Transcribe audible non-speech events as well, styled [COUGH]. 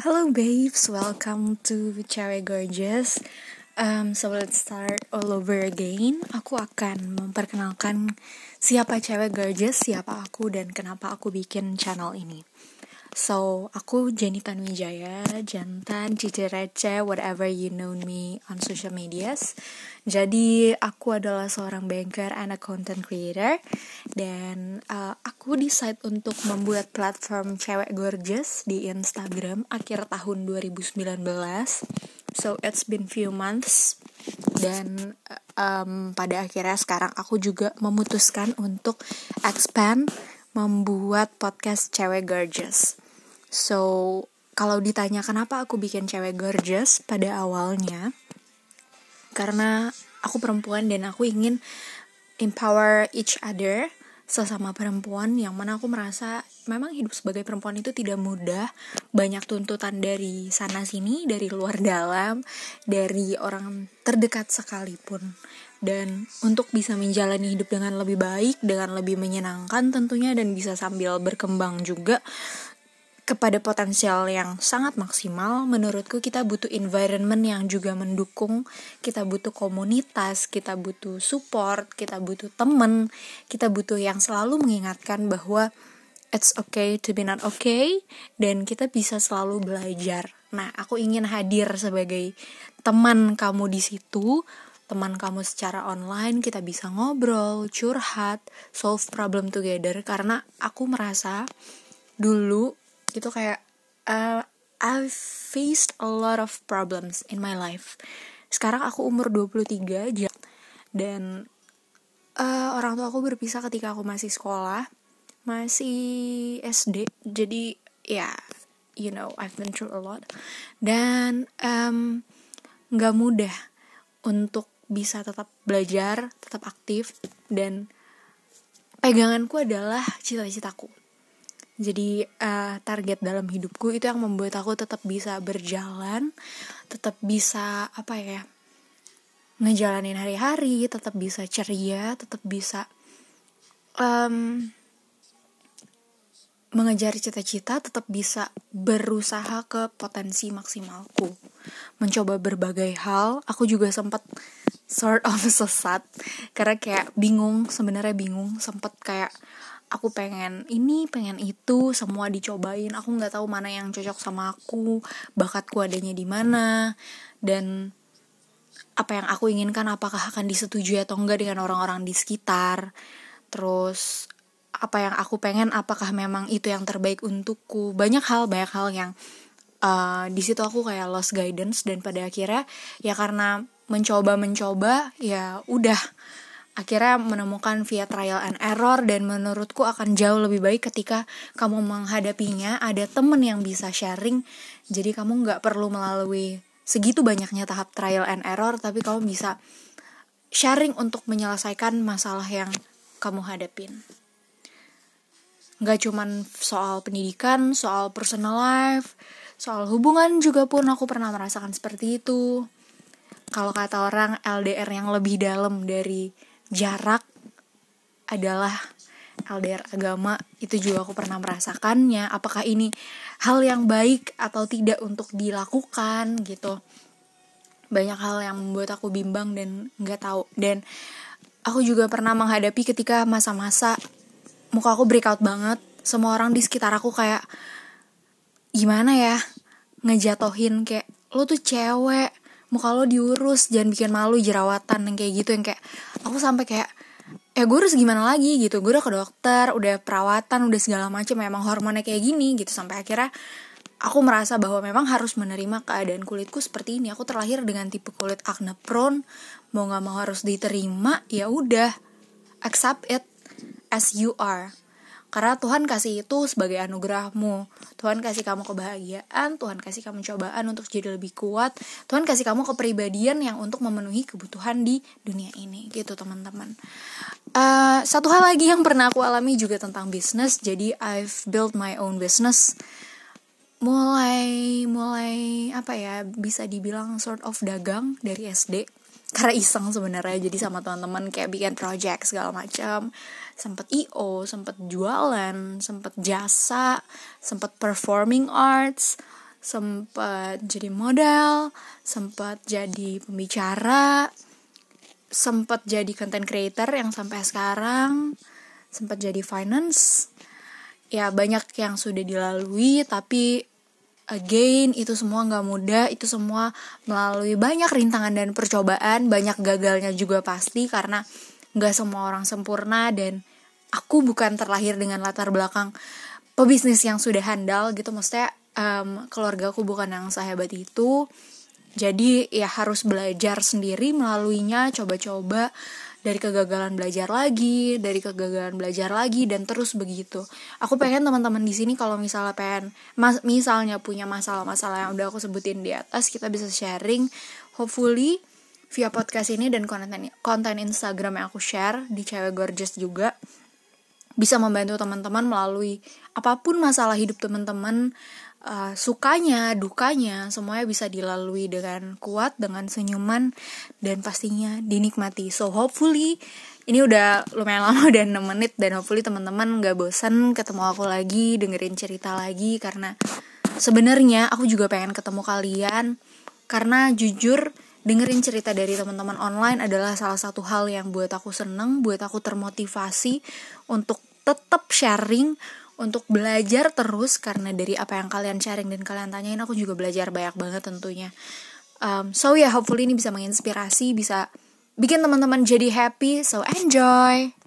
Hello babes, welcome to Cewek Gorgeous. Um, So let's start all over again. Aku akan memperkenalkan siapa Cewek Gorgeous, siapa aku dan kenapa aku bikin channel ini So, aku Jenny Tanwijaya, jantan, cici receh, whatever you know me on social medias. Jadi, aku adalah seorang banker and a content creator. Dan uh, aku decide untuk membuat platform cewek gorgeous di Instagram akhir tahun 2019. So, it's been few months. Dan um, pada akhirnya sekarang aku juga memutuskan untuk expand membuat podcast cewek gorgeous. So, kalau ditanya kenapa aku bikin cewek gorgeous pada awalnya, karena aku perempuan dan aku ingin empower each other sesama perempuan yang mana aku merasa memang hidup sebagai perempuan itu tidak mudah. Banyak tuntutan dari sana sini dari luar dalam dari orang terdekat sekalipun. Dan untuk bisa menjalani hidup dengan lebih baik dengan lebih menyenangkan tentunya dan bisa sambil berkembang juga kepada potensial yang sangat maksimal, menurutku kita butuh environment yang juga mendukung, kita butuh komunitas, kita butuh support, kita butuh temen, kita butuh yang selalu mengingatkan bahwa it's okay to be not okay, dan kita bisa selalu belajar. Nah, aku ingin hadir sebagai teman kamu di situ, teman kamu secara online, kita bisa ngobrol, curhat, solve problem together, karena aku merasa dulu itu kayak uh, I've faced a lot of problems in my life. Sekarang aku umur 23 dan uh, orang tua aku berpisah ketika aku masih sekolah, masih SD. Jadi ya, yeah, you know, I've been through a lot. Dan um, gak mudah untuk bisa tetap belajar, tetap aktif dan peganganku adalah cita-citaku jadi uh, target dalam hidupku itu yang membuat aku tetap bisa berjalan tetap bisa apa ya ngejalanin hari-hari tetap bisa ceria tetap bisa um, mengejar cita-cita tetap bisa berusaha ke potensi maksimalku. Mencoba berbagai hal. Aku juga sempat sort of [LAUGHS] sesat karena kayak bingung sebenarnya bingung sempat kayak aku pengen ini pengen itu semua dicobain. Aku nggak tahu mana yang cocok sama aku bakatku adanya di mana dan apa yang aku inginkan apakah akan disetujui atau enggak dengan orang-orang di sekitar. Terus apa yang aku pengen apakah memang itu yang terbaik untukku? Banyak hal banyak hal yang uh, di situ aku kayak lost guidance. Dan pada akhirnya ya karena mencoba mencoba ya udah akhirnya menemukan via trial and error dan menurutku akan jauh lebih baik ketika kamu menghadapinya. Ada temen yang bisa sharing. Jadi kamu nggak perlu melalui segitu banyaknya tahap trial and error tapi kamu bisa sharing untuk menyelesaikan masalah yang kamu hadapin. Nggak cuman soal pendidikan soal personal life soal hubungan juga pun aku pernah merasakan seperti itu. Kalau kata orang LDR yang lebih dalam dari jarak adalah LDR agama itu juga aku pernah merasakannya. Apakah ini hal yang baik atau tidak untuk dilakukan gitu. Banyak hal yang membuat aku bimbang dan nggak tahu. Dan aku juga pernah menghadapi ketika masa-masa muka aku breakout banget. Semua orang di sekitar aku kayak gimana ya ngejatohin kayak lo tuh cewek muka lo diurus jangan bikin malu jerawatan yang kayak gitu yang kayak aku sampai kayak ya gue harus gimana lagi gitu? Gue udah ke dokter udah perawatan udah segala macam memang hormonnya kayak gini gitu. Sampai akhirnya aku merasa bahwa memang harus menerima keadaan kulitku seperti ini. Aku terlahir dengan tipe kulit acne prone. Mau nggak mau harus diterima ya udah. Accept it as you are karena Tuhan kasih itu sebagai anugerahmu. Tuhan kasih kamu kebahagiaan, Tuhan kasih kamu cobaan untuk jadi lebih kuat. Tuhan kasih kamu kepribadian yang untuk memenuhi kebutuhan di dunia ini, gitu teman-teman. Uh, satu hal lagi yang pernah aku alami juga tentang bisnis. Jadi I've built my own business. Mulai mulai apa ya bisa dibilang sort of dagang dari SD karena iseng sebenarnya. Jadi sama teman-teman kayak bikin project segala macam. Sempet io sempet jualan sempet jasa sempet performing arts sempat jadi model sempat jadi pembicara sempat jadi content creator yang sampai sekarang sempat jadi finance. Ya banyak yang sudah dilalui tapi again itu semua nggak mudah itu semua melalui banyak rintangan dan percobaan banyak gagalnya juga pasti karena nggak semua orang sempurna dan aku bukan terlahir dengan latar belakang pebisnis yang sudah handal gitu. Maksudnya um, keluarga aku bukan yang sehebat itu jadi ya harus belajar sendiri melaluinya coba-coba dari kegagalan belajar lagi, dari kegagalan belajar lagi dan terus begitu. Aku pengen teman-teman di sini kalau misalnya pengen mas, misalnya punya masalah-masalah yang udah aku sebutin di atas, kita bisa sharing hopefully via podcast ini dan konten konten Instagram yang aku share di cewek gorgeous juga bisa membantu teman-teman melalui apa pun masalah hidup teman-teman uh, sukanya, dukanya, semuanya bisa dilalui dengan kuat, dengan senyuman, dan pastinya dinikmati. So hopefully ini udah lumayan lama [LAUGHS] udah 6 menit dan hopefully teman-teman gak bosan ketemu aku lagi, dengerin cerita lagi karena sebenarnya aku juga pengen ketemu kalian karena jujur dengerin cerita dari teman-teman online adalah salah satu hal yang buat aku seneng, buat aku termotivasi untuk tetap sharing untuk belajar terus karena dari apa yang kalian sharing dan kalian tanyain aku juga belajar banyak banget tentunya. Um, so ya yeah, hopefully ini bisa menginspirasi bisa bikin teman-teman jadi happy. So enjoy